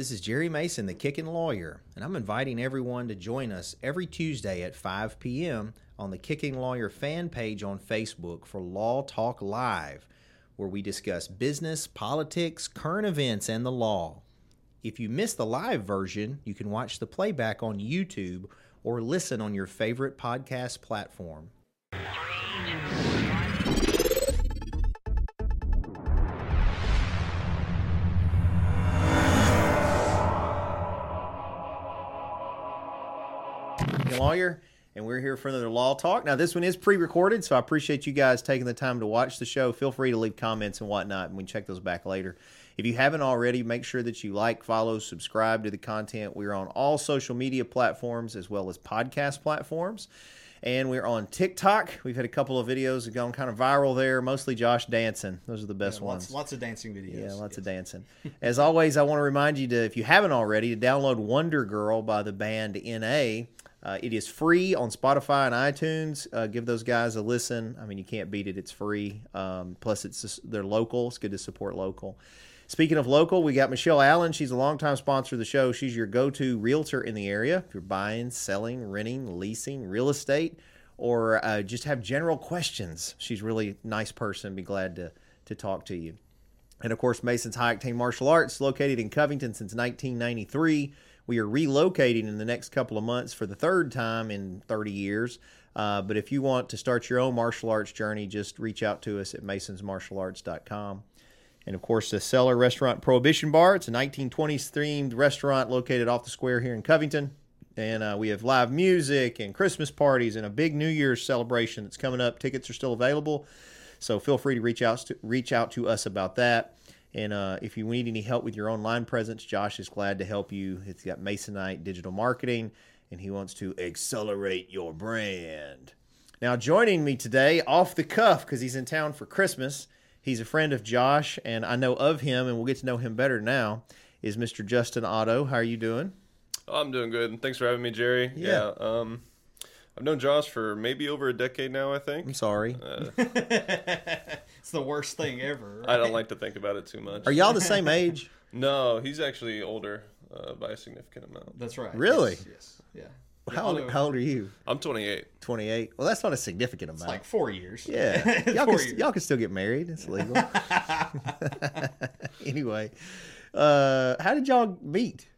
This is Jere Mason, the Kickin' Lawyer, and I'm inviting everyone to join us every Tuesday at 5 p.m. on the Kicking Lawyer fan page on Facebook for Law Talk Live, where we discuss business, politics, current events, and the law. If you miss the live version, you can watch the playback on YouTube or listen on your favorite podcast platform. Lawyer, and we're here for another Law Talk. Now, this one is pre recorded, so I appreciate you guys taking the time to watch the show. Feel free to leave comments and whatnot, and we check those back later. If you haven't already, make sure that you like, follow, subscribe to the content. We're on all social media platforms as well as podcast platforms. And we're on TikTok. We've had a couple of videos that gone kind of viral there, mostly Josh dancing. Those are the best Yeah, lots, ones. lots of dancing videos. Yeah, lots of dancing. As always, I want to remind you to, if you haven't already, to download Wonder Girl by the band NA. Uh, it is free on Spotify and iTunes. Uh, give those guys a listen. I mean, you can't beat it. It's free. Um, plus, it's they're local. It's good to support local. Speaking of local, we got Michelle Allen. She's a longtime sponsor of the show. She's your go-to realtor in the area. If you're buying, selling, renting, leasing real estate, or uh, just have general questions, she's a really nice person. Be glad to to talk to you. And of course, Mason's High Octane Martial Arts, located in Covington since 1993. We are relocating in the next couple of months for the third time in 30 years. Uh, but if you want to start your own martial arts journey, just reach out to us at masonsmartialarts.com. And of course, the Cellar Restaurant Prohibition Bar. It's a 1920s themed restaurant located off the square here in Covington. And uh, we have live music and Christmas parties and a big New Year's celebration that's coming up. Tickets are still available. So feel free to reach out to reach out to us about that. And uh, if you need any help with your online presence, Josh is glad to help you. He's got Masonite Digital Marketing, and he wants to accelerate your brand. Now, joining me today, off the cuff, because he's in town for Christmas, he's a friend of Josh, and I know of him, and we'll get to know him better now. Is Mr. Justin Otto? How are you doing? Oh, I'm doing good. Thanks for having me, Jere. Yeah. um, I've known Josh for maybe over a decade now. I think. I'm sorry. Uh, it's the worst thing ever. I don't like to think about it too much. Are y'all the same age? No, he's actually older uh, by a significant amount. That's right. Really? Yes. yes. Yeah. How old, how old are you? I'm 28. 28. Well, that's not a significant It's amount. like four years. Yeah, y'all Four can, years. y'all can still get married. It's legal. anyway, uh, how did y'all meet?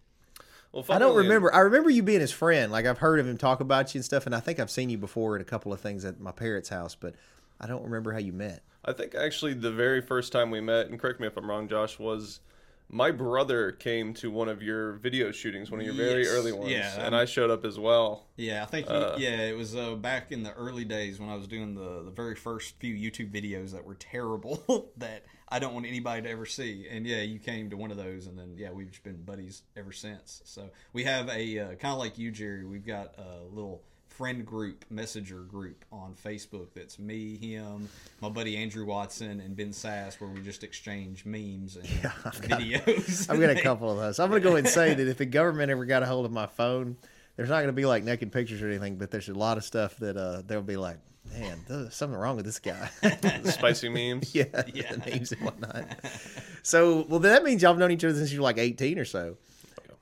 Well, I don't remember. I remember you being his friend. Like I've heard of him talk about you and stuff, and I think I've seen you before at a couple of things at my parents' house, but I don't remember how you met. I think actually the very first time we met, and correct me if I'm wrong, Josh, was my brother came to one of your video shootings, one of your very Yes. early ones, Yeah, and um, I showed up as well. Yeah, I think you, Uh, yeah, it was uh, back in the early days when I was doing the the very first few YouTube videos that were terrible that I don't want anybody to ever see. And yeah, you came to one of those, and then yeah, we've just been buddies ever since. So we have a uh, kind of like you, Jerry. We've got a little friend group, messenger group on Facebook. That's me, him, my buddy Andrew Watson, and Ben Sass, where we just exchange memes and I've got- I've got a couple of those. I'm going to go and say that if the government ever got a hold of my phone, there's not going to be like naked pictures or anything, but there's a lot of stuff that uh, they'll be like, man, there's something wrong with this guy. The spicy memes. yeah, Yeah. the names and whatnot. So, well, that means y'all have known each other since you were like 18 or so.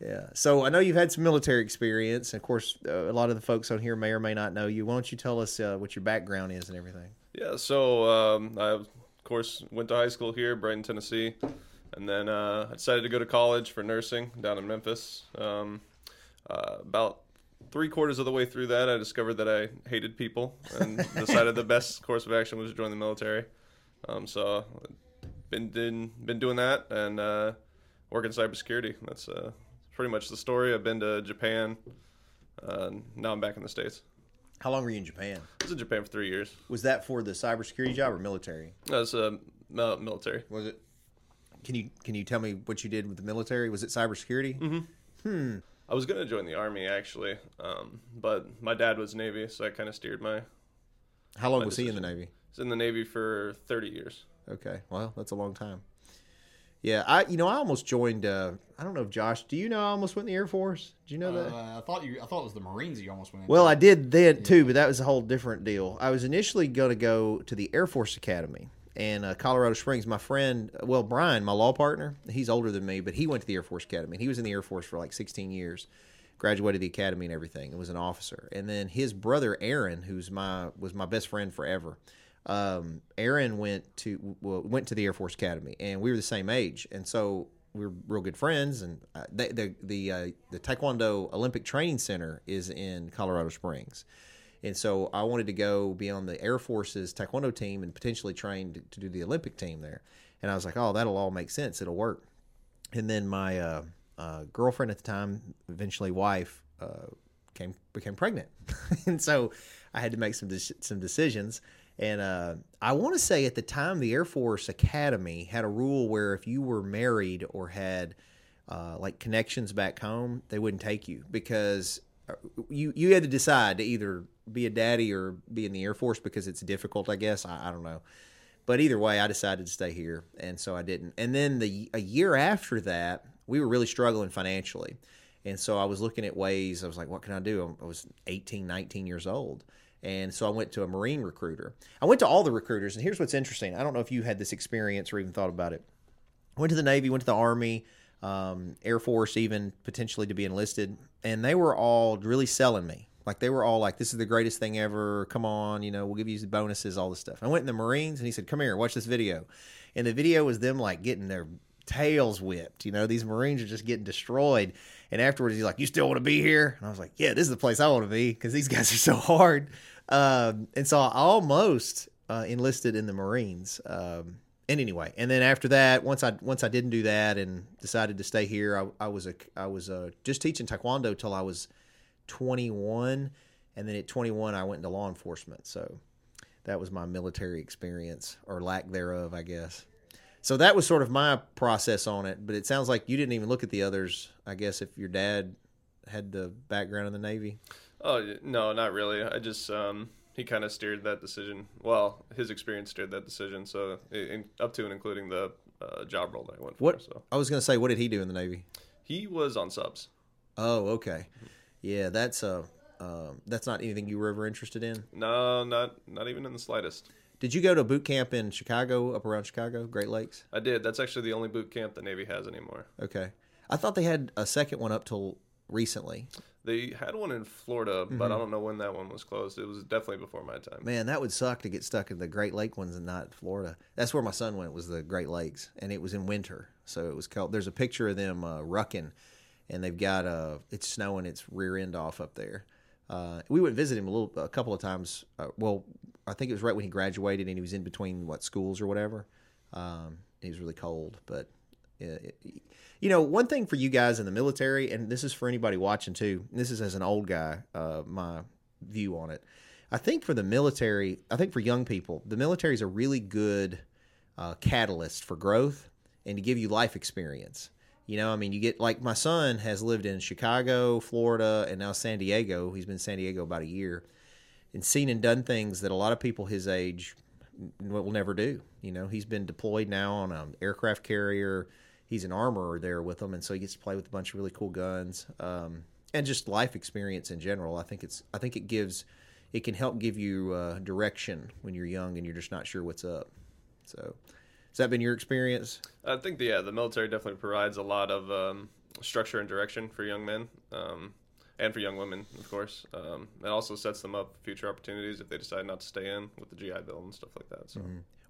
Yeah. So I know you've had some military experience. Of course, uh, a lot of the folks on here may or may not know you. Why don't you tell us uh, what your background is and everything? Yeah, so um, I of course went to high school here, Brighton, Tennessee, and then uh, I decided to go to college for nursing down in Memphis. Um, uh, about three quarters of the way through that, I discovered that I hated people and decided the best course of action was to join the military. Um, so been been been doing that and uh, work in cybersecurity. That's uh, pretty much the story. I've been to Japan. Uh, now I'm back in the states. How long were you in Japan? I was in Japan for three years. Was that for the cybersecurity job or military? That's uh, mil- military. Was it? Can you can you tell me what you did with the military? Was it cybersecurity? Mm-hmm. I was gonna join the army actually, um, but my dad was Navy, so I kind of steered my. How long My was he in the. Navy? He's in the Navy for thirty years. Okay, well, that's a long time. Yeah, I you know I almost joined. Uh, I don't know if Josh. Do you know I almost went in the Air Force? Do you know that? Uh, I thought you. I thought it was the Marines you almost went. Into. Well, I did then too, but that was a whole different deal. I was initially going to go to the Air Force Academy, and uh, Colorado Springs. My friend, well, Brian, my law partner, he's older than me, but he went to the Air Force Academy. He was in the Air Force for like 16 years, graduated the academy and everything, and was an officer. And then his brother Aaron, who's my was my best friend forever. Um, Aaron went to well, went to the Air Force Academy, and we were the same age, and so we were real good friends. And uh, the the uh, the Taekwondo Olympic Training Center is in Colorado Springs. And so I wanted to go be on the Air Force's Taekwondo team and potentially train to, to do the Olympic team there. And I was like, oh, that'll all make sense. It'll work. And then my uh, uh, girlfriend at the time, eventually wife, uh, came became pregnant, and so I had to make some de- some decisions. And uh, I want to say at the time, the Air Force Academy had a rule where if you were married or had uh, like connections back home, they wouldn't take you because you you had to decide to either be a daddy or be in the Air Force because it's difficult. I guess I, I don't know, but either way, I decided to stay here, and so I didn't. And then the a year after that, we were really struggling financially, and so I was looking at ways. I was like, what can I do? I was 18, 19 years old. And so I went to a Marine recruiter. I went to all the recruiters, and here's what's interesting. I don't know if you had this experience or even thought about it. I went to the Navy, went to the Army, um, Air Force, even potentially to be enlisted, and they were all really selling me. Like they were all like, "This is the greatest thing ever. Come on, you know, we'll give you bonuses, all this stuff." I went in the Marines, and he said, "Come here, watch this video." And the video was them like getting their tails whipped. You know, these Marines are just getting destroyed. And afterwards, he's like, "You still want to be here?" And I was like, "Yeah, this is the place I want to be because these guys are so hard." Um, and so I almost uh, enlisted in the Marines. Um, and anyway, and then after that, once I once I didn't do that and decided to stay here, I, I was a I was uh, just teaching taekwondo till I was 21, and then at 21 I went into law enforcement. So that was my military experience or lack thereof, I guess. So that was sort of my process on it. But it sounds like you didn't even look at the others. I guess if your dad had the background in the Navy. Oh no, not really. I just um, he kind of steered that decision. Well, his experience steered that decision. So in, up to and including the uh, job role that I went for. What So I was going to say, what did he do in the Navy? he was on subs. Oh, okay. Yeah, that's uh, um, that's not anything you were ever interested in. No, not not even in the slightest. Did you go to boot camp in Chicago, up around Chicago, Great Lakes? I did. That's actually the only boot camp the Navy has anymore. Okay. I thought they had a second one up till recently. They had one in Florida, but I don't know when that one was closed. It was definitely before my time. Man, that would suck to get stuck in the Great Lake ones and not Florida. That's where my son went was the Great Lakes, and it was in winter, so it was cold. There's a picture of them uh, rucking, and they've got uh, it's snowing its rear end off up there. Uh, we went visit him a little, a couple of times. Uh, well, I think it was right when he graduated, and he was in between what schools or whatever. Um, he was really cold, but uh, you know, one thing for you guys in the military, and this is for anybody watching too. This is as an old guy, uh, my view on it. I think for the military, I think for young people, the military is a really good uh, catalyst for growth and to give you life experience. You know, I mean, you get like my son has lived in Chicago, Florida, and now San Diego. He's been in San Diego about a year and seen and done things that a lot of people his age will never do. You know, he's been deployed now on an aircraft carrier. He's an armorer there with them, and so he gets to play with a bunch of really cool guns um, and just life experience in general. I think it's I think it gives it can help give you uh, direction when you're young and you're just not sure what's up. So, has that been your experience? I think the, yeah, the military definitely provides a lot of um, structure and direction for young men, um, and for young women, of course. Um, it also sets them up for future opportunities if they decide not to stay in with the GI Bill and stuff like that. So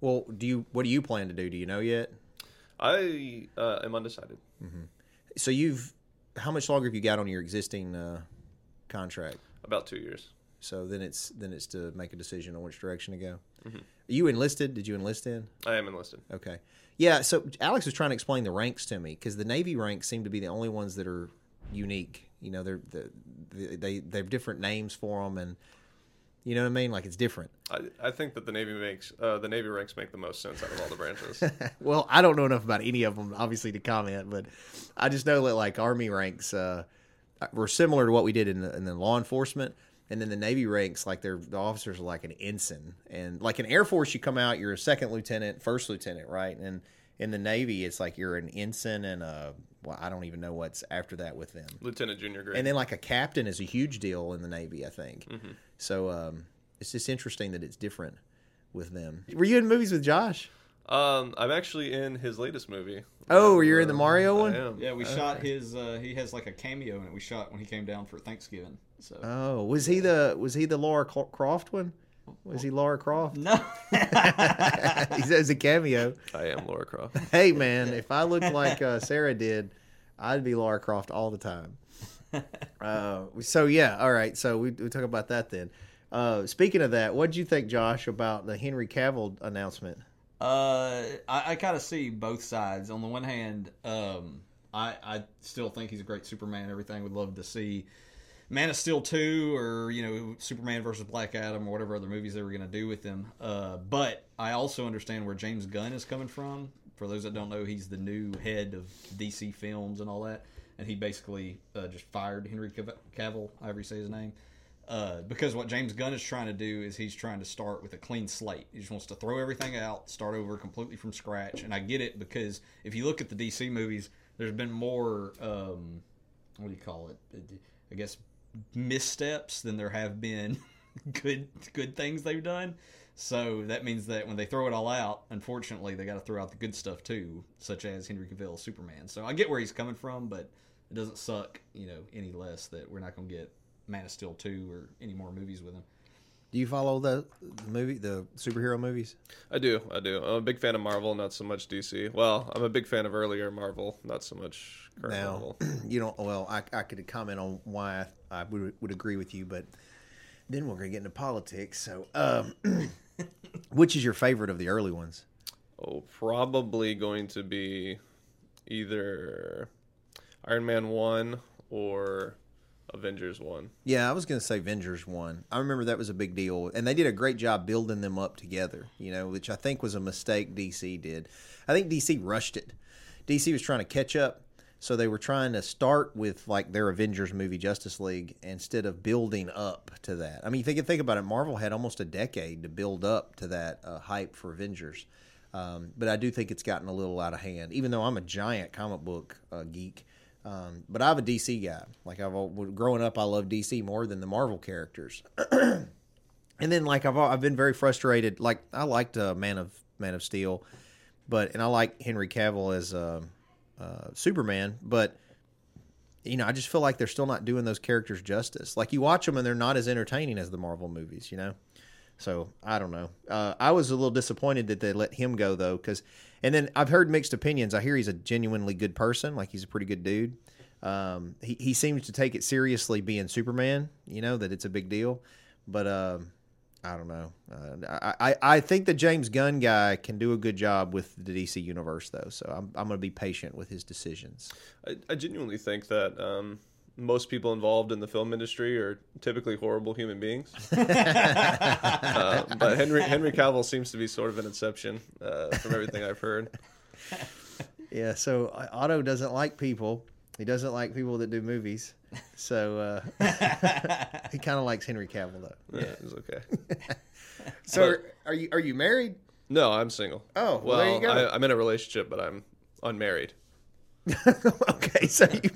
Well, do you what do you plan to do? Do you know yet? I uh, am undecided. So you've how much longer have you got on your existing uh, contract? About two years. So then it's then it's to make a decision on which direction to go. Are you enlisted? Did you enlist in? I am enlisted. Okay. Yeah. So Alex was trying to explain the ranks to me because the Navy ranks seem to be the only ones that are unique. You know, they're the, the, they they have different names for them, and you know what I mean. Like it's different. I, I think that the Navy makes uh, the Navy ranks make the most sense out of all the branches. well, I don't know enough about any of them, obviously, to comment, but I just know that like Army ranks uh, were similar to what we did in the, in the law enforcement, and then the Navy ranks like they're the officers are like an ensign, and like in Air Force, you come out, you're a second lieutenant, first lieutenant, right? And in the Navy, it's like you're an ensign and a well, I don't even know what's after that with them. Lieutenant junior grade. And then like a captain is a huge deal in the Navy, I think. So um, it's just interesting that it's different. with them. Were you in movies with Josh? Um, I'm actually in his latest movie. Oh, you're in the Uh, Mario one? I am. Yeah, we shot his. Uh, he has like a cameo in it. We shot when he came down for Thanksgiving. So Oh, was he the was he the Laura Cl- Croft one? Was he Laura Croft? no, he says a cameo. I am Laura Croft. Hey man, if I looked like uh, Sarah did, I'd be Laura Croft all the time. Uh, so yeah, all right. So we we talk about that then. Uh, speaking of that, what did you think, Josh, about the Henry Cavill announcement? Uh, I, I kind of see both sides. On the one hand, um, I I still think he's a great Superman. Everything would love to see Man of Steel two or you know Superman versus Black Adam or whatever other movies they were going to do with him. Uh, but I also understand where James Gunn is coming from. For those that don't know, he's the new head of DC Films and all that, and he basically uh, just fired Henry Cav- Cavill, however you say his name. Uh, because what James Gunn is trying to do is he's trying to start with a clean slate. He just wants to throw everything out, start over completely from scratch. And I get it because if you look at the DC movies, there's been more, um, what do you call it? I guess missteps than there have been good good things they've done. So that means that when they throw it all out, unfortunately, they got to throw out the good stuff too, such as Henry Cavill's Superman. So I get where he's coming from, but it doesn't suck, you know, any less that we're not going to get Man of Steel two or any more movies with him. Do you follow the, the movie, the superhero movies? I do. I do. I'm a big fan of Marvel, not so much DC. Well, I'm a big fan of earlier Marvel, not so much current Now, Marvel. you don't. Well, I, I could comment on why I, I would, would agree with you, but then we're gonna get into politics. So, um, which is your favorite of the early ones? Oh, probably going to be either Iron Man one or Avengers one. Yeah, I was going to say Avengers one. I remember that was a big deal, and they did a great job building them up together. You know, which I think was a mistake DC did. I think DC rushed it. DC was trying to catch up, so they were trying to start with like their Avengers movie, Justice League, instead of building up to that. I mean, think think about it. Marvel had almost a decade to build up to that uh, hype for Avengers. Um, but I do think it's gotten a little out of hand, even though I'm a giant comic book uh, geek. Um, but I'm a DC guy. Like I've growing up, I love DC more than the Marvel characters. and then like I've I've been very frustrated. Like I liked uh, Man of Man of Steel, but and I like Henry Cavill as uh, uh, Superman, but you know I just feel like they're still not doing those characters justice. Like you watch them and they're not as entertaining as the Marvel movies. You know. So I don't know. Uh, I was a little disappointed that they let him go though, because and then I've heard mixed opinions. I hear he's a genuinely good person, like he's a pretty good dude. Um, he he seems to take it seriously being Superman. You know that it's a big deal, but um, I don't know. Uh, I, I I think the James Gunn guy can do a good job with the DC universe though, so I'm I'm to be patient with his decisions. I, I genuinely think that um, most people involved in the film industry are typically horrible human beings. uh, but Henry Henry Cavill seems to be sort of an exception uh, from everything I've heard. Yeah, so uh, Otto doesn't like people. He doesn't like people that do movies. So uh, he kind of likes Henry Cavill though. Yeah, it's okay. So are you are you married? No, I'm single. Oh, well, well, there you go. I, I'm in a relationship, but I'm unmarried. okay, so you,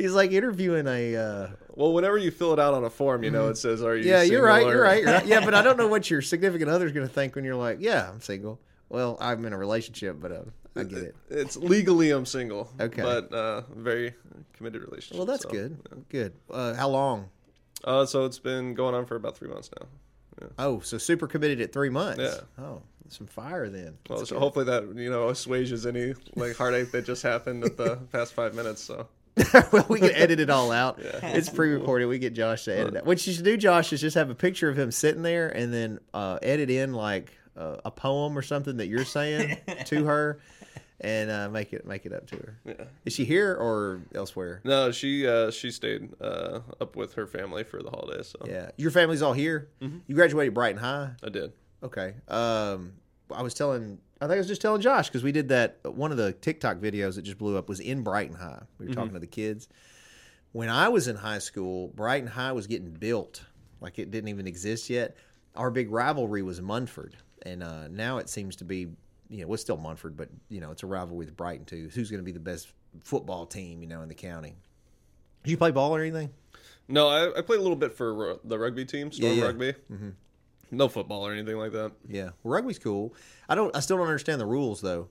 he's like interviewing a. Uh, Well, whenever you fill it out on a form, you know it says, "Are you?" Mm-hmm. yeah, you're right. or- You're right. You're right. Yeah, but I don't know what your significant other's going to think when you're like, "Yeah, I'm single." Well, I'm in a relationship, but uh, I get it. It's legally I'm single. Okay. but uh, very committed relationship. Well, that's so, good. yeah. Good. Uh, how long? Uh, so it's been going on for about three months now. Oh, so super committed at three months. Yeah. Oh, some fire then. Well, so hopefully that you know assuages any like heartache that just happened at the past five minutes. So well, we can edit it all out. Yeah. It's pre-recorded. We get Josh to edit it. What you should do, Josh, is just have a picture of him sitting there, and then uh, edit in like uh, a poem or something that you're saying to her, and uh, make it make it up to her. yeah. Is she here or elsewhere? No, she uh, she stayed uh, up with her family for the holidays. So Yeah, your family's all here. Mm-hmm. You graduated Brighton High. I did. Okay. Um, I was telling, I think I was just telling Josh because we did that. One of the TikTok videos that just blew up was in Brighton High. We were mm-hmm. talking to the kids. When I was in high school, Brighton High was getting built, like it didn't even exist yet. Our big rivalry was Munford, and uh, now it seems to be, you know, well, it's still Munford, but you know, it's a rivalry with Brighton too. Who's going to be the best football team, you know, in the county? Did you play ball or anything? No, I, I played a little bit for ru- the rugby team, Storm Yeah, yeah. Rugby. Mm-hmm. No football or anything like that. Yeah, rugby's cool. I don't. I still don't understand the rules though.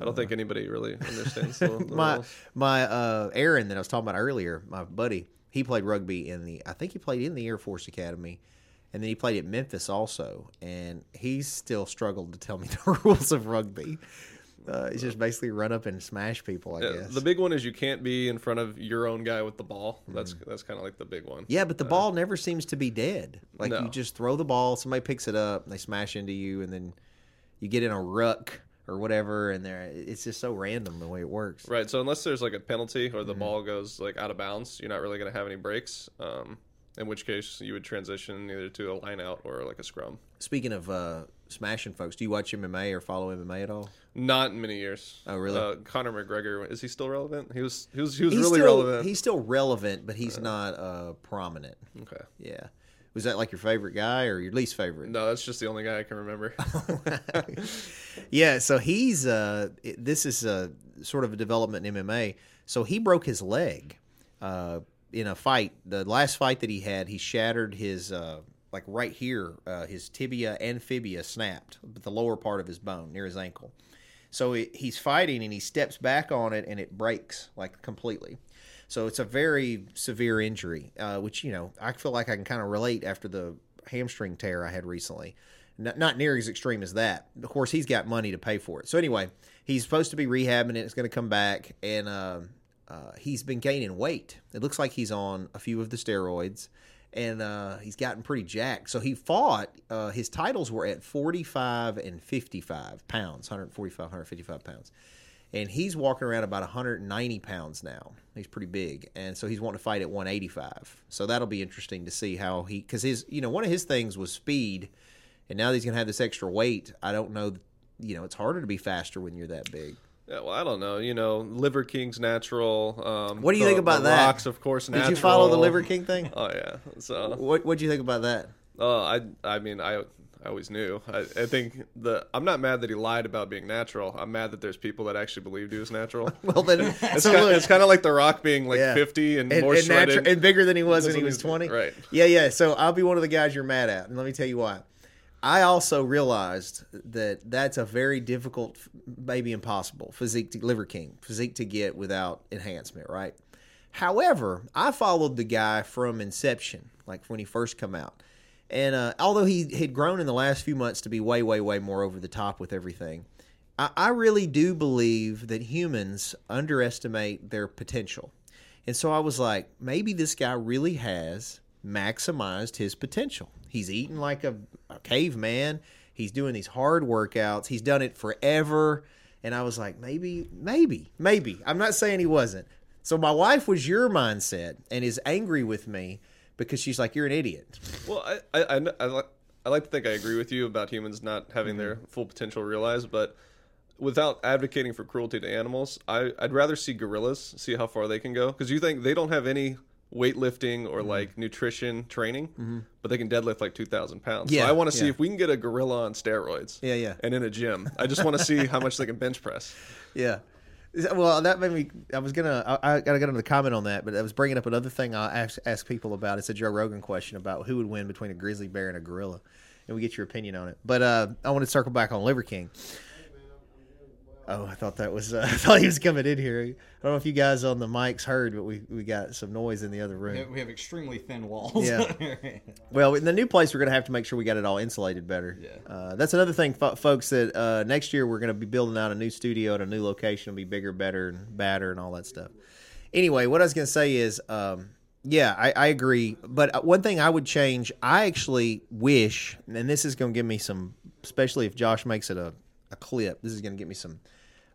I don't think anybody really understands the, the my rules. my uh, Aaron that I was talking about earlier, my buddy, he played rugby in the. I think he played in the Air Force Academy, and then he played at Memphis also, and he still struggled to tell me the rules of rugby. Uh, it's just basically run up and smash people, I Yeah, guess. the big one is you can't be in front of your own guy with the ball. That's that's kind of like the big one. yeah, but the ball never seems to be dead. Like No. you just throw the ball, somebody picks it up, they smash into you, and then you get in a ruck or whatever, and there it's just so random the way it works. Right. So unless there's like a penalty or Mm-hmm. the ball goes like out of bounds, you're not really going to have any breaks. Um, in which case you would transition either to a line out or like a scrum. Speaking of uh, smashing folks, do you watch MMA or follow MMA at all? Not in many years. Oh, really? Uh, Conor McGregor is he still relevant? He was he was he was he's really still, relevant. He's still relevant, but he's not uh, prominent. Okay. Yeah. Was that like your favorite guy or your least favorite? No, that's just the only guy I can remember. yeah. So he's uh, this is a sort of a development in MMA. So he broke his leg uh, in a fight. The last fight that he had, he shattered his uh, like right here, uh, his tibia and fibia snapped, the lower part of his bone near his ankle. So it, he's fighting and he steps back on it and it breaks like completely. So it's a very severe injury, uh, which you know I feel like I can kind of relate after the hamstring tear I had recently. Not, not near as extreme as that. Of course, he's got money to pay for it. So anyway, he's supposed to be rehabbing it. It's going to come back, and uh, uh, he's been gaining weight. It looks like he's on a few of the steroids, and uh, he's gotten pretty jacked. So he fought. Uh, his titles were at 45 and 55 pounds, 145, 155 pounds. And he's walking around about 190 pounds now. He's pretty big, and so he's wanting to fight at 185. So that'll be interesting to see how he, because his, you know, one of his things was speed, and now that he's going to have this extra weight. I don't know, you know, it's harder to be faster when you're that big. Yeah, well, I don't know. You know, Liver King's natural. Um, What do you the- think about the that? Rocks, of course, natural. Did you follow the Liver King thing? Oh yeah. So What What do you think about that? Uh, I I mean I I always knew. I, I think the I'm not mad that he lied about being natural. I'm mad that there's people that actually believed he was natural. Well, then It's, so kind, look, it's kind of like The Rock being like Yeah. 50 and, and, more and, shredded. natu- and bigger than he was when he was 20. right. Yeah, yeah. So I'll be one of the guys you're mad at. And let me tell you why. I also realized that that's a very difficult, maybe impossible physique to Liver King physique to get without enhancement, right? However, I followed the guy from inception, like when he first come out. And uh, although he had grown in the last few months to be way, way, way more over the top with everything, I, I really do believe that humans underestimate their potential. And so I was like, maybe this guy really has maximized his potential. He's eating like a, a caveman. He's doing these hard workouts. He's done it forever. And I was like, maybe, maybe, maybe. I'm not saying he wasn't. So my wife was your mindset and is angry with me because she's like, you're an idiot. Well, I I, I, I, like, I like to think I agree with you about humans not having their Mm-hmm. full potential realized, but without advocating for cruelty to animals, I, I'd rather see gorillas see how far they can go because you think they don't have any weightlifting Mm-hmm. or like nutrition training, but they can deadlift like two thousand pounds. Yeah, so I want to see yeah. if we can get a gorilla on steroids. Yeah, yeah. And in a gym, I just want to see how much they can bench press. Yeah. Well, that made me. I was gonna. I, I gotta get another comment on that, but I was bringing up another thing I ask, ask people about. It's a Joe Rogan question about who would win between a grizzly bear and a gorilla, and we get your opinion on it. But uh, I want to circle back on Liver King. Oh, I thought that was. Uh, I thought he was coming in here. I don't know if you guys on the mics heard, but we we got some noise in the other room. we have extremely thin walls. Yeah. Well, in the new place, we're going to have to make sure we got it all insulated better. Yeah. Uh, that's another thing, fo- folks. That uh, next year we're going to be building out a new studio at a new location. It'll be bigger, better, and badder, and all that stuff. Anyway, what I was going to say is, um, yeah, I, I agree. But uh, one thing I would change, I actually wish, and this is going to give me some, especially if Josh makes it a, a clip. This is going to get me some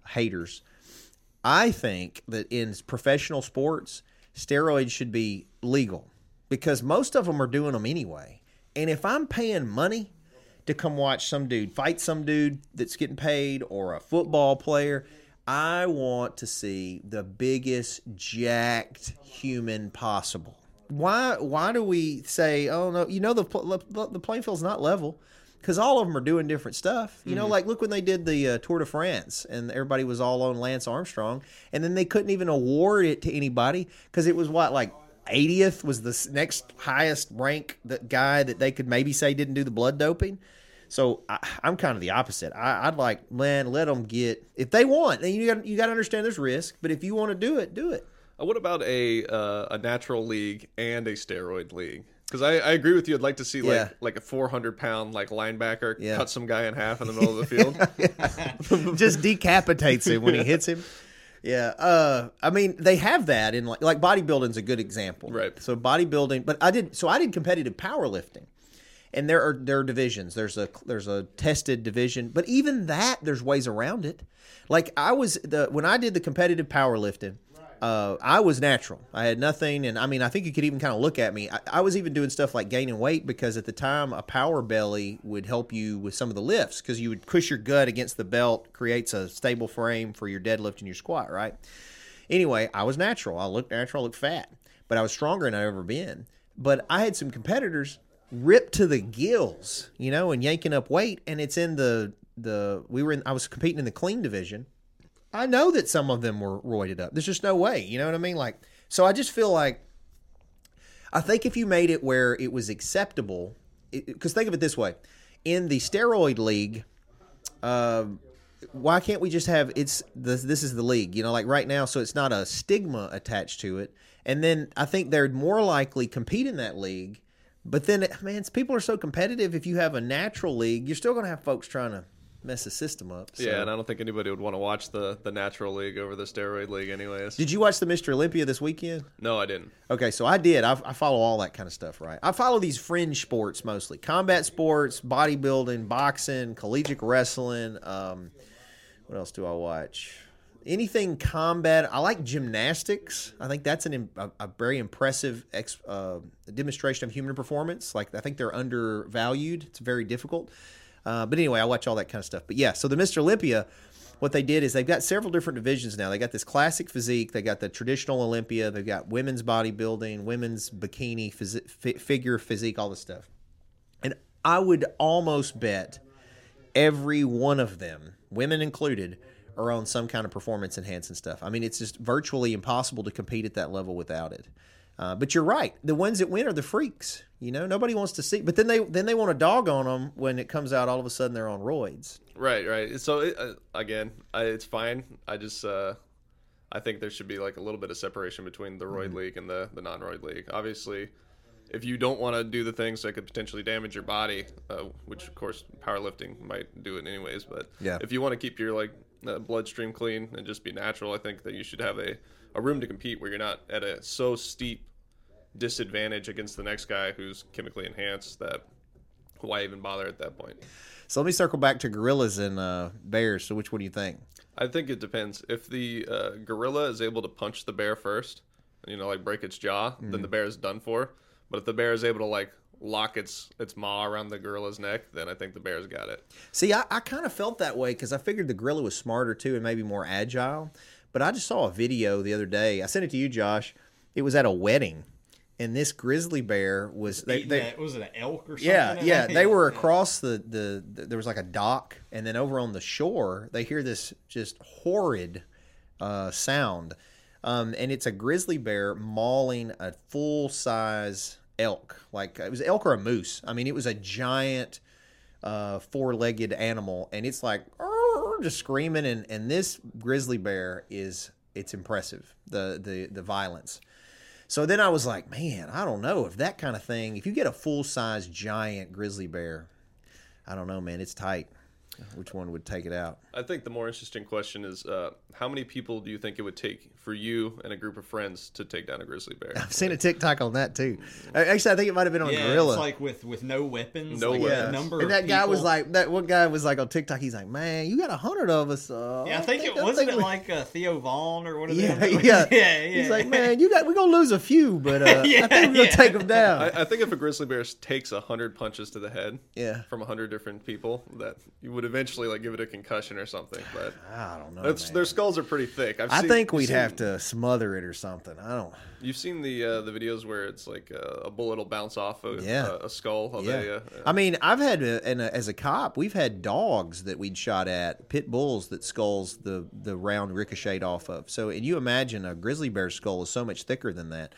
haters. I think that in professional sports, steroids should be legal because most of them are doing them anyway. And if I'm paying money to come watch some dude fight some dude that's getting paid or a football player, I want to see the biggest jacked human possible. Why why do we say, "Oh no, you know the the playing field's not level?" Because all of them are doing different stuff. You know, like look when they did the uh, Tour de France and everybody was all on Lance Armstrong, and then they couldn't even award it to anybody because it was what like 80th was the next highest rank that guy that they could maybe say didn't do the blood doping. So I, I'm kind of the opposite. I, I'd like, man, let them get if they want. And you got you got to understand there's risk, but if you want to do it, do it. Uh, What about a uh, a natural league and a steroid league? Because I, I agree with you. I'd like to see like Yeah. like a 400 pound like linebacker Yeah. cut some guy in half in the middle of the field. just decapitates him when he hits him. Yeah, uh, I mean they have that in like like bodybuilding's a good example, Right. So bodybuilding, but I did so I did competitive powerlifting, and there are there are divisions. There's a there's a tested division, but even that there's ways around it. Like I was the when I did the competitive powerlifting, uh, I was natural. I had nothing, and I mean I think you could even kind of look at me. I, I was even doing stuff like gaining weight because at the time a power belly would help you with some of the lifts because you would push your gut against the belt, creates a stable frame for your deadlift and your squat, right? Anyway, I was natural. I looked natural, I looked fat, but I was stronger than I'd ever been. But I had some competitors ripped to the gills, you know, and yanking up weight, and it's in the the we were in. I was competing in the clean division. I know that some of them were roided up. There's just no way, you know what I mean? Like, so I just feel like I think if you made it where it was acceptable, because think of it this way: in the steroid league, um, why can't we just have it's this this is the league you know like right now so it's not a stigma attached to it and then i think they're more likely compete in that league but then man people are so competitive if you have a natural league you're still going to have folks trying to mess the system up so. yeah, and I don't think anybody would want to watch the the natural league over the steroid league, anyways. did you watch the mr olympia this weekend no, I didn't. Okay, so I did. I, I follow all that kind of stuff, right? I follow these fringe sports mostly: combat sports, bodybuilding, boxing, collegiate wrestling. Um, what else do I watch? Anything combat. I like gymnastics. I think that's an a, a very impressive ex, uh, demonstration of human performance. Like I think they're undervalued. It's very difficult. Uh, but anyway, I watch all that kind of stuff. But yeah, so the Mr. Olympia, what they did is they've got several different divisions now. They got this classic physique, they got the traditional Olympia, they've got women's bodybuilding, women's bikini, phys- fi- figure physique, all this stuff. And I would almost bet every one of them, women included, are on some kind of performance enhancing stuff. I mean, it's just virtually impossible to compete at that level without it. Uh, but you're right. The ones that win are the freaks. You know, nobody wants to see. But then they then they want to dog on them when it comes out. All of a sudden, they're on roids. Right, right. So it, uh, again, I, it's fine. I just uh, I think there should be like a little bit of separation between the roid Mm-hmm. league and the the non-roid league. Obviously, if you don't want to do the things that could potentially damage your body, uh, which of course powerlifting might do it anyways, but Yeah. if you want to keep your like uh, bloodstream clean and just be natural, I think that you should have a a room to compete where you're not at a so steep disadvantage against the next guy who's chemically enhanced that why even bother at that point. So let me circle back to gorillas and uh, bears. So which one do you think? I think it depends. If the uh, gorilla is able to punch the bear first, you know, like break its jaw, then the bear is done for. But if the bear is able to like lock its its maw around the gorilla's neck, then I think the bear's got it. See, I, I kind of felt that way because I figured the gorilla was smarter too and maybe more agile. But I just saw a video the other day. I sent it to you, Josh. It was at a wedding, and this grizzly bear was they, they was it an elk or something? yeah yeah they were across the, the the there was like a dock, and then over on the shore they hear this just horrid uh, sound, um, and it's a grizzly bear mauling a full size elk, like it was elk or a moose. I mean, it was a giant uh, four-legged animal, and it's like just screaming. And, and this grizzly bear is it's impressive the the the violence. So then I was like, man, I don't know if that kind of thing. If you get a full-size giant grizzly bear, I don't know, man, it's tight. Which one would take it out? I think the more interesting question is uh, how many people do you think it would take for you and a group of friends to take down a grizzly bear? I've seen a TikTok on that too. Actually, I think it might have been on Yeah, Gorilla. it's like with with no weapons. No like weapons. Number and of that guy was like, that one guy was like on TikTok. He's like, man, you got a hundred of us. Uh, Yeah, I think it I wasn't think it like uh, Theo Von or what? Yeah, them? yeah, yeah, yeah. He's like, man, you got we're gonna lose a few, but uh, Yeah, I think we're gonna yeah. take them down. I, I think if a grizzly bear takes a hundred punches to the head yeah, from a hundred different people, that you would eventually like give it a concussion or something. But I don't know. their skulls are pretty thick. I've I seen- think we'd seen- have to smother it or something. I don't. You've seen the uh, the videos where it's like uh, a bullet will bounce off a, Yeah. a, a skull of Yeah, a. Uh, I mean, I've had and a, as a cop, we've had dogs that we'd shot at, pit bulls that skulls the the round ricocheted off of. So, and you imagine a grizzly bear skull is so much thicker than that.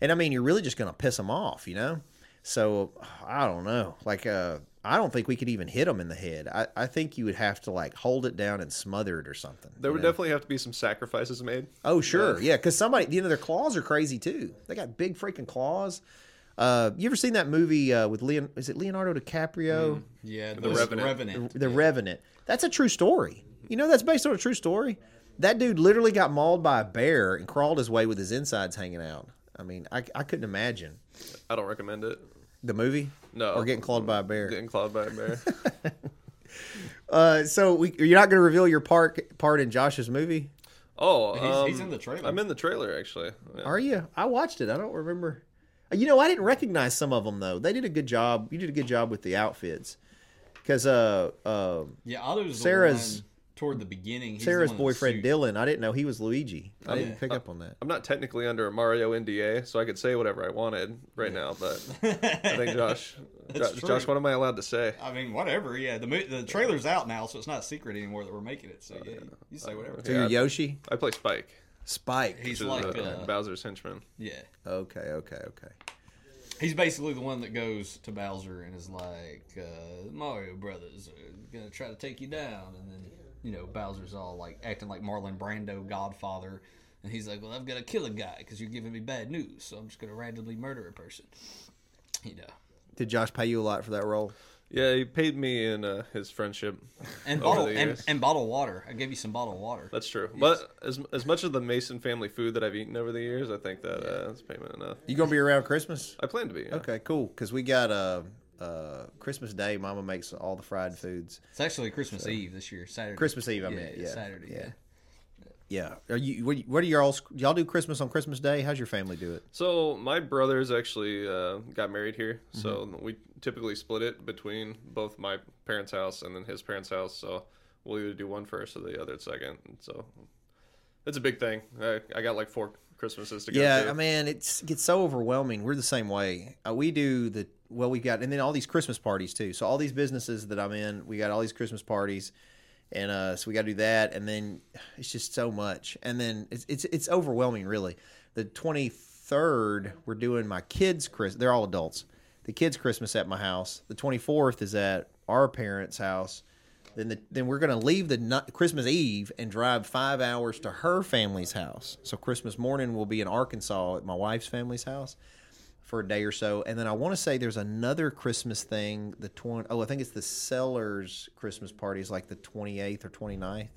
and I mean, you're really just going to piss them off, you know. So I don't know. Like, uh, I don't think we could even hit them in the head. I, I think you would have to like hold it down and smother it or something. There would know? definitely have to be some sacrifices made. Oh sure, yeah, because somebody, you know, their claws are crazy too. They got big freaking claws. Uh, you ever seen that movie uh, with Leon? Is it Leonardo DiCaprio? Yeah, The the, Revenant. Revenant. The Revenant. That's a true story. You know, that's based on a true story. That dude literally got mauled by a bear and crawled his way with his insides hanging out. I mean, I, I couldn't imagine I don't recommend it. The movie. No. or getting clawed by a bear. Getting clawed by a bear. Uh, so we, you're not going to reveal your part part in Josh's movie, Oh, He's- um, he's in the trailer. I'm in the trailer actually. Yeah. are you? I watched it. I don't remember. Uh, You know, I didn't recognize some of them though. They did a good job. You did a good job with the outfits, because uh, uh, Yeah, Otto's the Sarah's- one toward the beginning. He's Sarah's the boyfriend suit. Dylan. I didn't know he was Luigi. I didn't yeah. pick up on that. I'm not technically under a Mario NDA, so I could say whatever I wanted right now. But I think Josh, That's Jo- true. Josh, what am I allowed to say? I mean, whatever. Yeah, the mo- the trailer's out now, so it's not a secret anymore that we're making it. So yeah, you say whatever. So you're Yeah. Yoshi, I play Spike, Spike. He's which is like, uh, uh, Bowser's henchman. yeah, Okay, okay, okay. he's basically the one that goes to Bowser and is like, uh, Mario Brothers are gonna try to take you down, and then you know Bowser's all like acting like Marlon Brando, Godfather, and he's like, well, I've got to kill a guy because you're giving me bad news, so I'm just gonna randomly murder a person. You know. Did Josh pay you a lot for that role? Yeah, he paid me in uh, his friendship. And bottle and, years. and bottled water. I gave you some bottled water. That's true. But as as much of the Mason family food that I've eaten over the years, I think that uh, that's payment enough. You gonna be around Christmas? I plan to be. Yeah. Okay, cool. Because we got uh, uh, Christmas Day. Mama makes all the fried foods. It's actually Christmas Eve this year, Saturday. Christmas Eve, I yeah, meant, yeah, Saturday. yeah. Yeah. Yeah. Are you? What, what are y'all? Do y'all do Christmas on Christmas Day? How's your family do it? So my brothers actually uh, got married here, so Mm-hmm. we typically split it between both my parents' house and then his parents' house. So we'll either do one first or the other second. And So it's a big thing. I, I got like four Christmases to go. Yeah. I mean, it's it gets so overwhelming. We're the same way. Uh, we do the well, we got and then all these Christmas parties too. So all these businesses that I'm in, we got all these Christmas parties, and uh, so we got to do that, and then it's just so much, and then it's it's it's overwhelming, really. The 23rd, we're doing my kids' Chris. They're all adults. The kids' Christmas at my house. The 24th is at our parents' house. Then the, then we're going to leave the Christmas Eve and drive five hours to her family's house. So Christmas morning we'll be in Arkansas at my wife's family's house for a day or so, and then I want to say there's another Christmas thing. The twenty oh I think it's the Cellar's Christmas party is like the 28th or 29th.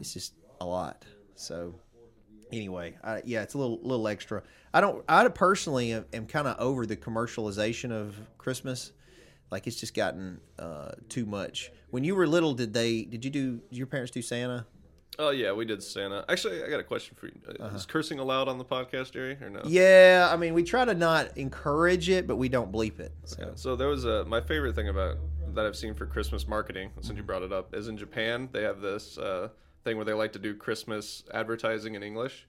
It's just a lot. So anyway, I, yeah, it's a little little extra. I don't. I personally am, am kind of over the commercialization of Christmas. Like it's just gotten uh, too much. When you were little, did they? Did you do? Did your parents do Santa? Oh yeah, we did Santa. Actually, I got a question for you. Uh, Is cursing allowed on the podcast, Jere, or no? Uh-huh. Yeah, I mean, we try to not encourage it, but we don't bleep it. So. So there was a my favorite thing about that I've seen for Christmas marketing since you brought it up is in Japan they have this uh, thing where they like to do Christmas advertising in English.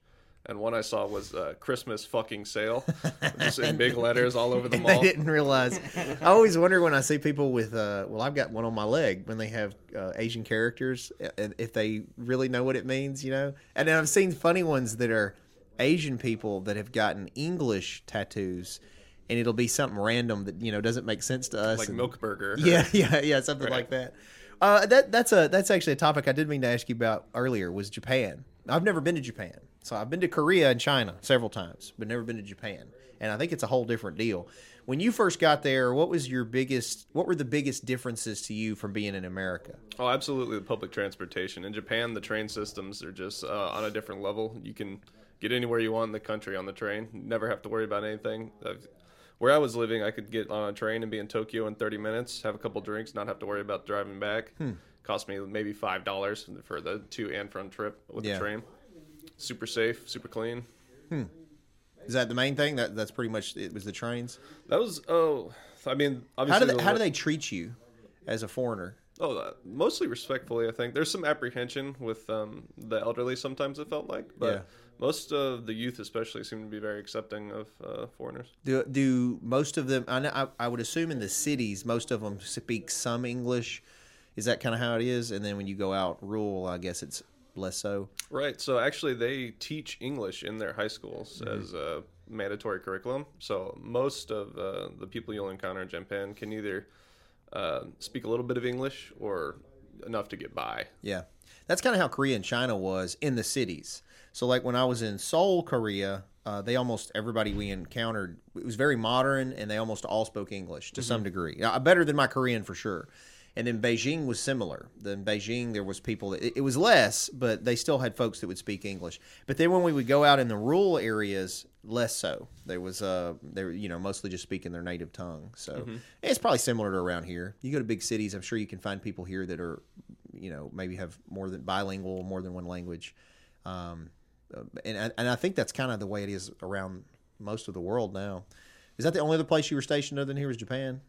And one I saw was uh, Christmas fucking sale, just in big letters all over the mall. didn't realize. I always wonder when I see people with, uh, well, I've got one on my leg when they have uh, Asian characters, if they really know what it means, you know. And I've seen funny ones that are Asian people that have gotten English tattoos, and it'll be something random that you know doesn't make sense to us. like and- Milk Burger. Yeah, yeah, yeah, something Right. like that. Uh, that that's a that's actually a topic I did mean to ask you about earlier. Was Japan? I've never been to Japan, so I've been to Korea and China several times, but never been to Japan. And I think it's a whole different deal. When you first got there, what was your biggest? What were the biggest differences to you from being in America? Oh, absolutely. The public transportation in Japan, the train systems are just uh, on a different level. You can get anywhere you want in the country on the train. Never have to worry about anything. I've, where I was living, I could get on a train and be in Tokyo in 30 minutes, have a couple drinks, not have to worry about driving back. Cost me maybe five dollars for the to and from trip with Yeah. the train. Super safe, super clean. Is that the main thing? That that's pretty much it. Was the trains? That was oh, I mean, How do they, how do they treat you as a foreigner? Oh, uh, mostly respectfully, I think. There's some apprehension with um, the elderly sometimes, it felt like. But Yeah. most of the youth, especially, seem to be very accepting of uh, foreigners. Do do most of them? I, know, I I would assume in the cities, most of them speak some English. Is that kind of how it is? And then when you go out rural, I guess it's less so. Right. So actually, they teach English in their high schools as a mandatory curriculum. So most of uh, the people you'll encounter in Japan can either uh, speak a little bit of English or enough to get by. Yeah. That's kind of how Korea and China was in the cities. So, like when I was in Seoul, Korea, uh, they almost everybody we encountered it was very modern, and they almost all spoke English to some degree. Uh, better than my Korean for sure. And then Beijing was similar. Then Beijing, there was people. That, it, was less, but they still had folks that would speak English. But then when we would go out in the rural areas, less so. There was uh, they were you know mostly just speaking their native tongue. So it's probably similar to around here. You go to big cities, I'm sure you can find people here that are you know maybe have more than bilingual, more than one language. Um, uh, and I- and I think that's kind of the way it is around most of the world now. Is that the only other place you were stationed other than here was Japan?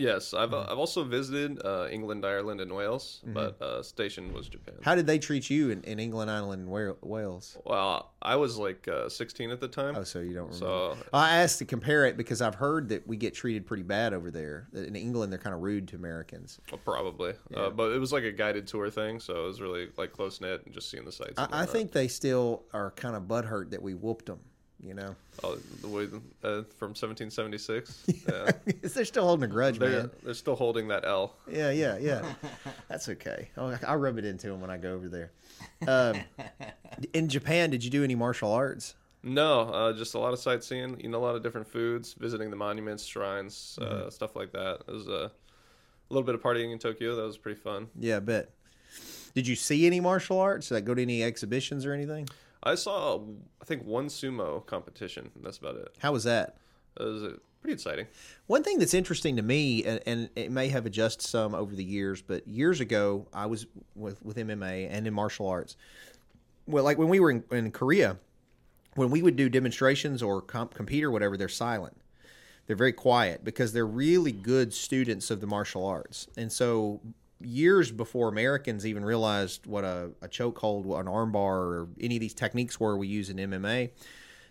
Yes, I've uh, I've also visited uh, England, Ireland, and Wales, but uh, station was Japan. How did they treat you in, in England, Ireland, and Wales? Well, I was like uh, 16 at the time. Oh, so you don't remember? So I asked to compare it because I've heard that we get treated pretty bad over there. In England, they're kind of rude to Americans. well, probably, uh, but it was like a guided tour thing, so it was really like close knit and just seeing the sights. I, I think they still are kind of butthurt that we whooped them. You know, oh, the way uh, from 1776. yeah. they're still holding a grudge, They're, man. they're still holding that L. Yeah, yeah, yeah. That's okay. I'll, I'll rub it into them when I go over there. Um, in Japan, did you do any martial arts? No, uh, just a lot of sightseeing, eating a lot of different foods, visiting the monuments, shrines, uh, stuff like that. It was uh, a little bit of partying in Tokyo. That was pretty fun. Yeah, I bet. Did you see any martial arts? Did I go to any exhibitions or anything? I saw, I think, one sumo competition. And that's about it. How was that? It was uh, pretty exciting. One thing that's interesting to me, and, and it may have adjusted some over the years, but years ago, I was with, with MMA and in martial arts. Well, like when we were in, in Korea, when we would do demonstrations or comp, compete or whatever, they're silent. They're very quiet because they're really good students of the martial arts. And so, years before Americans even realized what a, a chokehold, an armbar, or any of these techniques were we use in MMA,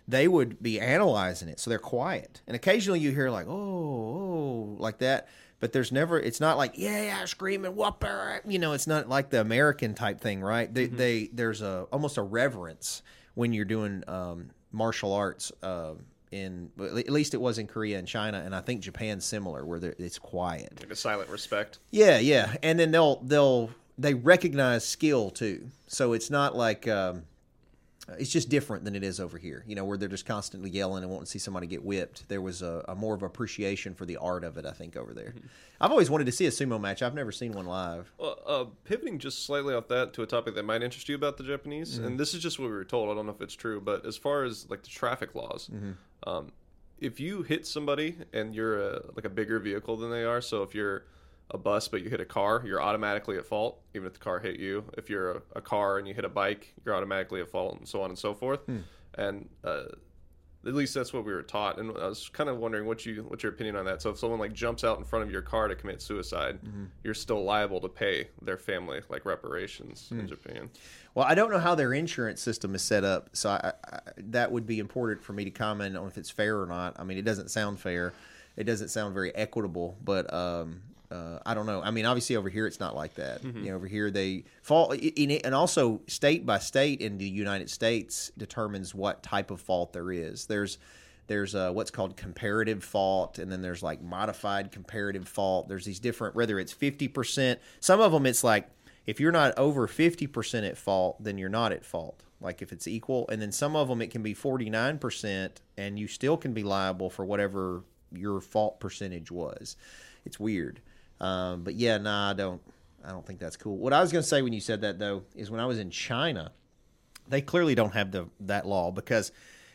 they would be analyzing it. So they're quiet. And occasionally you hear like, oh, oh, like that. But there's never, it's not like, yeah, yeah, screaming, whopper. You know, it's not like the American type thing, right? They, they there's a almost a reverence when you're doing um, martial arts. Uh, in at least it was in Korea and China, and I think Japan's similar, where it's quiet. Like a silent respect. Yeah, yeah, and then they'll they'll they recognize skill too. So it's not like um, it's just different than it is over here. You know, where they're just constantly yelling and wanting to see somebody get whipped. There was a, a more of appreciation for the art of it. I think over there. I've always wanted to see a sumo match. I've never seen one live. Well, uh, pivoting just slightly off that to a topic that might interest you about the Japanese, and this is just what we were told. I don't know if it's true, but as far as like the traffic laws, um, if you hit somebody and you're a, like a bigger vehicle than they are, so if you're a bus but you hit a car, you're automatically at fault, even if the car hit you. If you're a, a car and you hit a bike, you're automatically at fault, and so on and so forth. And uh, at least that's what we were taught, and I was kind of wondering what you what's your opinion on that. So if someone like jumps out in front of your car to commit suicide, you're still liable to pay their family like reparations in Japan. Well, I don't know how their insurance system is set up, so I, I, that would be important for me to comment on if it's fair or not. I mean, it doesn't sound fair. It doesn't sound very equitable, but um, uh, I don't know. I mean, obviously over here it's not like that. You know, over here they fall, in it, and also state by state in the United States determines what type of fault there is. There's there's uh, what's called comparative fault, and then there's like modified comparative fault. There's these different, whether it's 50%, some of them it's like if you're not over 50% at fault, then you're not at fault. Like if it's equal. And then some of them it can be 49%, and you still can be liable for whatever your fault percentage was. It's weird. Um, but yeah, nah, I don't. I don't think that's cool. What I was going to say when you said that though is when I was in China, they clearly don't have the that law because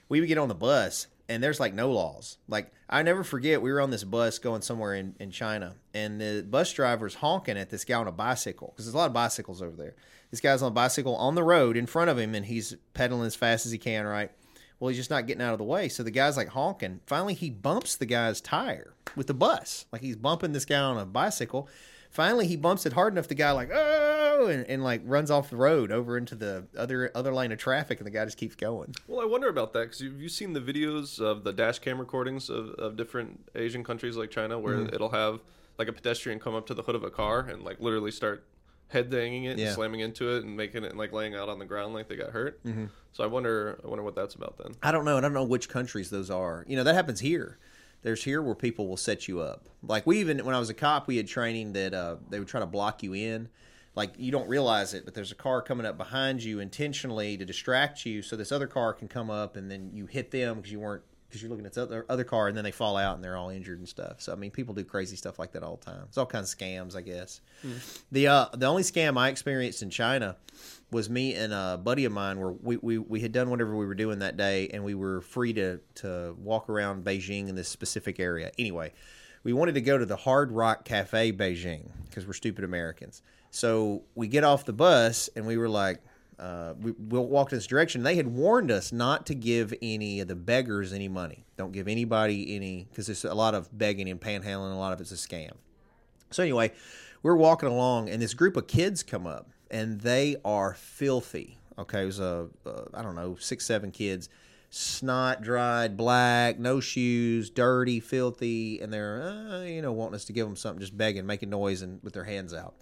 we would get on the bus and there's like no laws. Like I never forget we were on this bus going somewhere in, in China and the bus driver's honking at this guy on a bicycle because there's a lot of bicycles over there. This guy's on a bicycle on the road in front of him and he's pedaling as fast as he can, right? Well, he's just not getting out of the way. So the guy's like honking. Finally, he bumps the guy's tire with the bus. Like he's bumping this guy on a bicycle. Finally, he bumps it hard enough. The guy like oh, and, and like runs off the road over into the other other lane of traffic, and the guy just keeps going. Well, I wonder about that because you've, you seen the videos of the dash cam recordings of, of different Asian countries like China where mm-hmm. it'll have like a pedestrian come up to the hood of a car and like literally start head banging it Yeah. and slamming into it and making it like laying out on the ground like they got hurt. Mm-hmm. So I wonder, I wonder what that's about then. I don't know. I don't know which countries those are. You know, that happens here. There's here where people will set you up. Like we even when I was a cop, we had training that uh, they would try to block you in. Like you don't realize it, but there's a car coming up behind you intentionally to distract you, so this other car can come up and then you hit them because you weren't because you're looking at the other, other car and then they fall out and they're all injured and stuff. So I mean, people do crazy stuff like that all the time. It's all kinds of scams, I guess. The uh, the only scam I experienced in China was me and a buddy of mine where we, we, we had done whatever we were doing that day and we were free to, to walk around Beijing in this specific area. Anyway, we wanted to go to the Hard Rock Cafe Beijing because we're stupid Americans. So we get off the bus and we were like, uh, we, we'll walk in this direction. They had warned us not to give any of the beggars any money. Don't give anybody any because there's a lot of begging and panhandling. A lot of it's a scam. So anyway, we're walking along, and this group of kids come up, and they are filthy. Okay, it was a uh, I don't know six seven kids, snot dried, black, no shoes, dirty, filthy, and they're uh, you know wanting us to give them something, just begging, making noise, and with their hands out.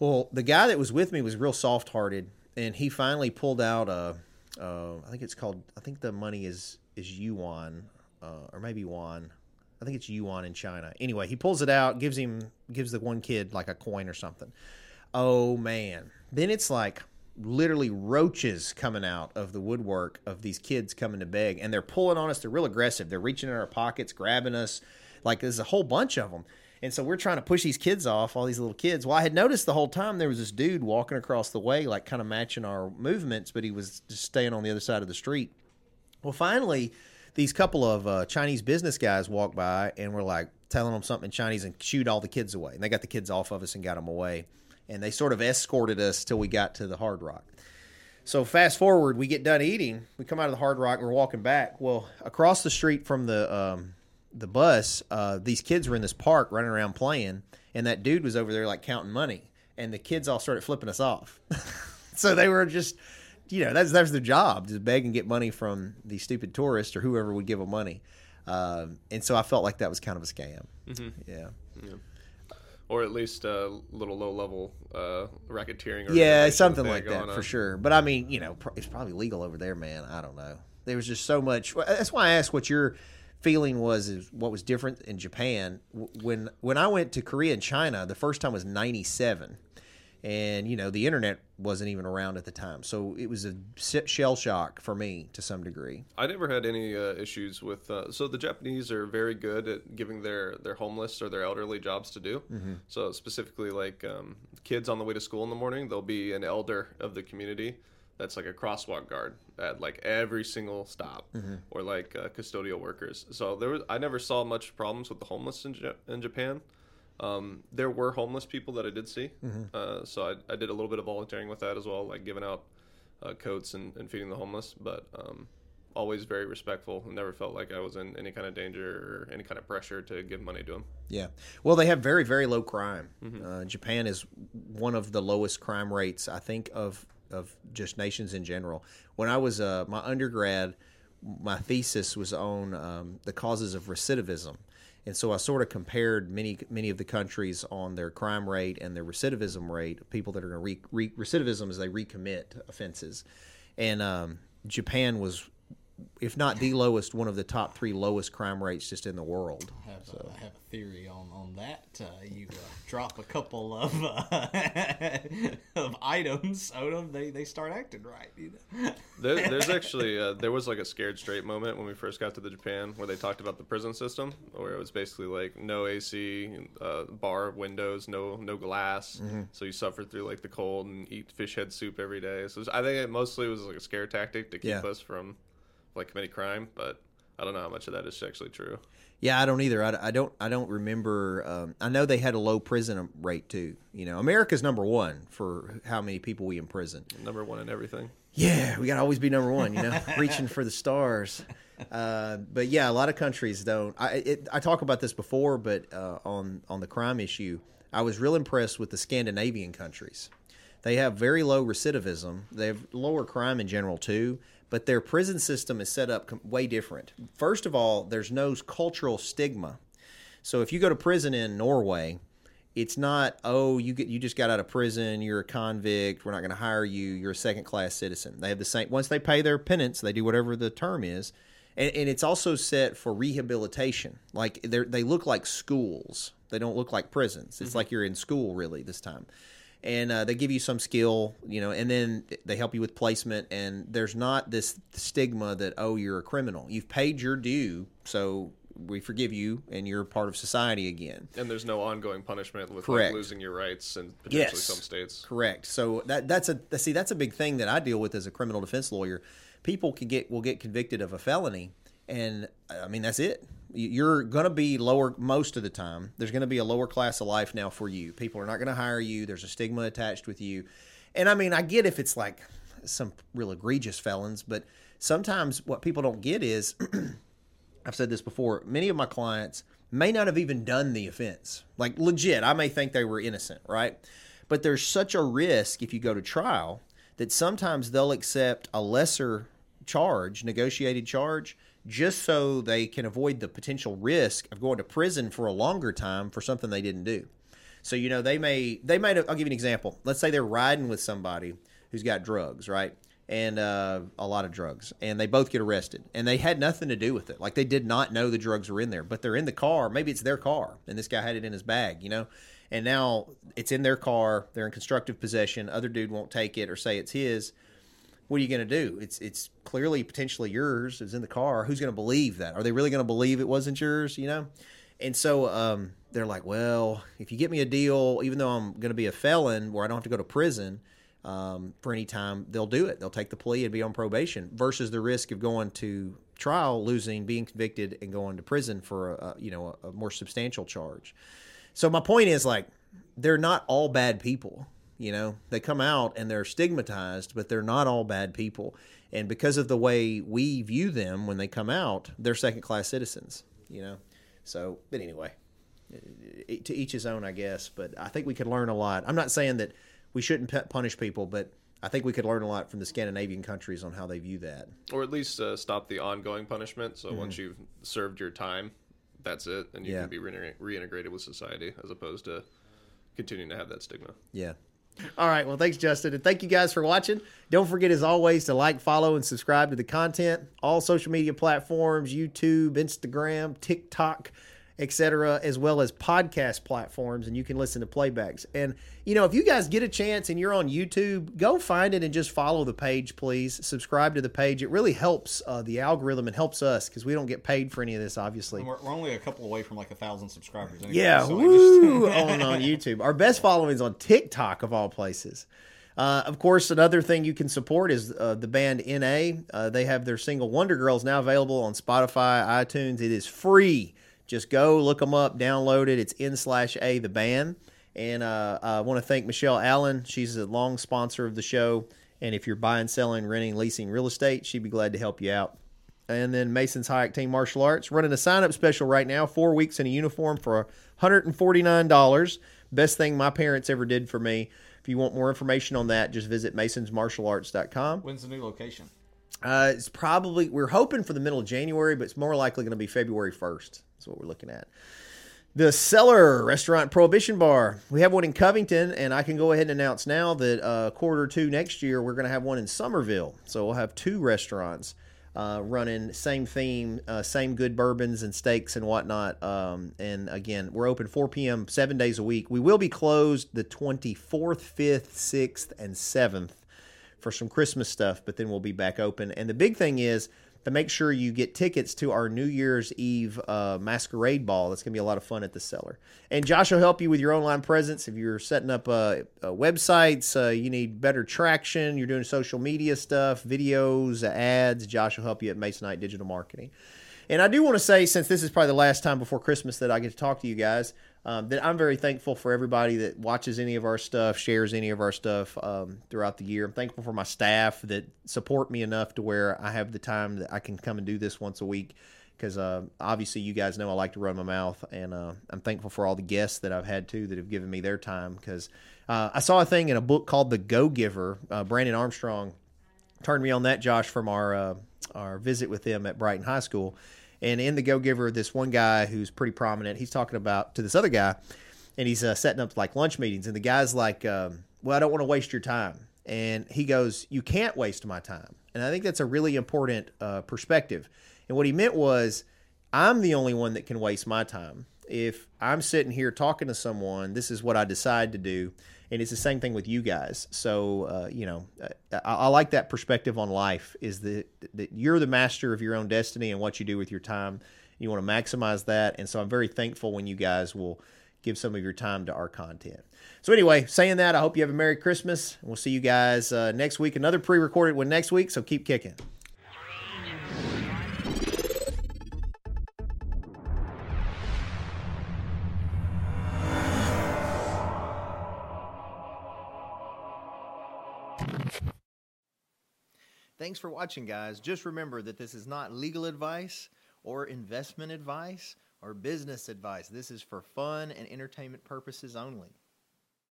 Well, the guy that was with me was real soft hearted, and he finally pulled out a, uh, I think it's called, I think the money is is yuan, uh, or maybe yuan. I think it's yuan in China. Anyway, he pulls it out, gives him, gives the one kid like a coin or something. Oh man! Then it's like literally roaches coming out of the woodwork of these kids coming to beg, and they're pulling on us. They're real aggressive. They're reaching in our pockets, grabbing us. Like there's a whole bunch of them. And so we're trying to push these kids off, all these little kids. Well, I had noticed the whole time there was this dude walking across the way, like kind of matching our movements, but he was just staying on the other side of the street. Well, finally, these couple of uh, Chinese business guys walked by and were like telling them something in Chinese and shooed all the kids away. And they got the kids off of us and got them away. And they sort of escorted us till we got to the Hard Rock. So fast forward, we get done eating. We come out of the Hard Rock we're walking back. Well, across the street from the um, the bus, uh, these kids were in this park running around playing, and that dude was over there like counting money, and the kids all started flipping us off. so they were just, you know, that's that's their job, just beg and get money from these stupid tourists or whoever would give them money. Um, and so I felt like that was kind of a scam. Yeah. Or at least a little low level uh, racketeering. Yeah, something like that for on. sure. But I mean, you know, pr- it's probably legal over there, man. I don't know. There was just so much. That's why I asked what your feeling was. Is what was different in Japan when when I went to Korea and China. The first time was '97, and you know the internet wasn't even around at the time, so it was a shell shock for me to some degree. I never had any uh, issues with. Uh, so the Japanese are very good at giving their their homeless or their elderly jobs to do. Mm-hmm. So specifically, like um, kids on the way to school in the morning, they'll be an elder of the community that's like a crosswalk guard at like every single stop, Mm-hmm. or like uh, custodial workers. So there was I never saw much problems with the homeless in, Ja- in Japan. Um, there were homeless people that I did see, Mm-hmm. uh, so I, I did a little bit of volunteering with that as well, like giving out uh, coats and, and feeding the homeless. But um, always very respectful never felt like I was in any kind of danger or any kind of pressure to give money to them Yeah. Well, they have very, very low crime. Uh, Japan is one of the lowest crime rates, I think, of of just nations in general. When I was uh, my undergrad, my thesis was on um, the causes of recidivism. And so I sort of compared many many of the countries on their crime rate and their recidivism rate, people that are going to re, re, recidivism as they recommit offenses. And um, Japan was, if not the lowest, one of the top three lowest crime rates just in the world. I have, a, I have a theory on on that. Uh, you uh, drop a couple of uh, of items on them, they they start acting right. You know? There, there's actually uh, there was like a scared straight moment when we first got to the Japan where they talked about the prison system, where it was basically like no AC, uh, bar windows, no no glass, so you suffer through like the cold and eat fish head soup every day. So was- I think it mostly was like a scare tactic to keep Yeah. us from like committing crime, but I don't know how much of that is actually true. Yeah, I don't either. I, I don't. I don't remember. Um, I know they had a low prison rate too. You know, America's number one for how many people we imprison. Number one in everything. Yeah, we got to always be number one. You know, reaching for the stars. Uh, but yeah, a lot of countries don't. I it, I talk about this before, but uh, on on the crime issue, I was real impressed with the Scandinavian countries. They have very low recidivism. They have lower crime in general too, but their prison system is set up way different. First of all, there's no cultural stigma. So if you go to prison in Norway, it's not oh you get you just got out of prison you're a convict we're not going to hire you you're a second class citizen. They have the same once they pay their penance they do whatever the term is and, and it's also set for rehabilitation. Like they they look like schools. They don't look like prisons. It's mm-hmm. like you're in school really this time and uh, they give you some skill you know and then they help you with placement and there's not this stigma that oh you're a criminal you've paid your due so we forgive you and you're part of society again And there's no ongoing punishment with like losing your rights and potentially Yes. some states. Correct. So that that's a see that's a big thing that I deal with as a criminal defense lawyer. People can get will get convicted of a felony, and I mean that's it. You- You're going to be lower most of the time. There's going to be a lower class of life now for you. People are not going to hire you. There's a stigma attached with you, and I mean I get if it's like some real egregious felons, but sometimes what people don't get is I've said this before. Many of my clients may not have even done the offense. Like legit, I may think they were innocent, right? But there's such a risk if you go to trial that sometimes they'll accept a lesser charge, negotiated charge, just so they can avoid the potential risk of going to prison for a longer time for something they didn't do. So you know they may they might I'll give you an example. Let's say they're riding with somebody who's got drugs, right? And uh, a lot of drugs, and they both get arrested, and they had nothing to do with it. Like they did not know the drugs were in there, but they're in the car. Maybe it's their car, and this guy had it in his bag, you know. And now it's in their car. They're in constructive possession. Other dude won't take it or say it's his what are you going to do? It's it's clearly potentially yours. It's in the car. Who's going to believe that? Are they really going to believe it wasn't yours? You know, and so um, they're like, well, if you get me a deal, even though I'm going to be a felon where I don't have to go to prison um, for any time, they'll do it. They'll take the plea and be on probation versus the risk of going to trial, losing, being convicted, and going to prison for a, you know a, a more substantial charge. So my point is like they're not all bad people. You know, they come out and they're stigmatized, but they're not all bad people. And because of the way we view them when they come out, they're second class citizens. You know, so but anyway, to each his own, I guess. But I think we could learn a lot. I'm not saying that we shouldn't punish people, but I think we could learn a lot from the Scandinavian countries on how they view that. Or at least uh, stop the ongoing punishment. So once you've served your time, that's it, and you Mm-hmm. Yeah. can be reinteg- reintegrated with society as opposed to continuing to have that stigma. Yeah. All right. Well, thanks, Justin. And thank you guys for watching. Don't forget, as always, to like, follow, and subscribe to the content. All social media platforms YouTube, Instagram, TikTok, etc., as well as podcast platforms. And you can listen to playbacks. And, you know, if you guys get a chance and you're on YouTube, go find it and just follow the page, please. Subscribe to the page. It really helps uh, the algorithm and helps us because we don't get paid for any of this, obviously. We're, we're only a couple away from like a thousand subscribers. Anyway, Yeah, so woo! just- on on YouTube. Our best following is on TikTok of all places. Uh, of course, another thing you can support is uh, the band NA. Uh, they have their single Wonder Girls now available on Spotify, iTunes. It is free. Just go look them up, download it. It's n slash a the band. And uh, I want to thank Michelle Allen. She's a long sponsor of the show. And if you're buying, selling, renting, leasing real estate, she'd be glad to help you out. And then Mason's High Octane Martial Arts running a sign up special right now. Four weeks in a uniform for $149. Best thing my parents ever did for me. If you want more information on that, just visit masonsmartialarts.com. When's the new location? Uh, it's probably, we're hoping for the middle of January, but it's more likely going to be February 1st. That's what we're looking at. The Cellar Restaurant Prohibition Bar. We have one in Covington, and I can go ahead and announce now that uh, quarter two next year, we're going to have one in Somerville. So we'll have two restaurants uh, running same theme, uh, same good bourbons and steaks and whatnot. Um, and again, we're open 4 p.m. seven days a week. We will be closed the 24th, 5th, 6th, and 7th for some Christmas stuff, but then we'll be back open. And the big thing is to make sure you get tickets to our New Year's Eve uh, masquerade ball. That's going to be a lot of fun at the cellar. And Josh will help you with your online presence. If you're setting up uh, uh, websites, uh, you need better traction, you're doing social media stuff, videos, ads, Josh will help you at Masonite Digital Marketing. And I do want to say, since this is probably the last time before Christmas that I get to talk to you guys, um, that I'm very thankful for everybody that watches any of our stuff, shares any of our stuff um, throughout the year. I'm thankful for my staff that support me enough to where I have the time that I can come and do this once a week. Because uh, obviously, you guys know I like to run my mouth, and uh, I'm thankful for all the guests that I've had too that have given me their time. Because uh, I saw a thing in a book called The Go Giver. Uh, Brandon Armstrong turned me on that, Josh, from our uh, our visit with them at Brighton High School. And in the Go Giver, this one guy who's pretty prominent, he's talking about to this other guy, and he's uh, setting up like lunch meetings, and the guy's like, um, "Well, I don't want to waste your time," and he goes, "You can't waste my time," and I think that's a really important uh, perspective. And what he meant was, I'm the only one that can waste my time. If I'm sitting here talking to someone, this is what I decide to do. And it's the same thing with you guys. So, uh, you know, I, I, like that perspective on life is that, that you're the master of your own destiny and what you do with your time. You want to maximize that. And so I'm very thankful when you guys will give some of your time to our content. So, anyway, saying that, I hope you have a Merry Christmas. We'll see you guys uh, next week. Another pre recorded one next week. So keep kicking. Thanks for watching, guys. Just remember that this is not legal advice or investment advice or business advice. This is for fun and entertainment purposes only.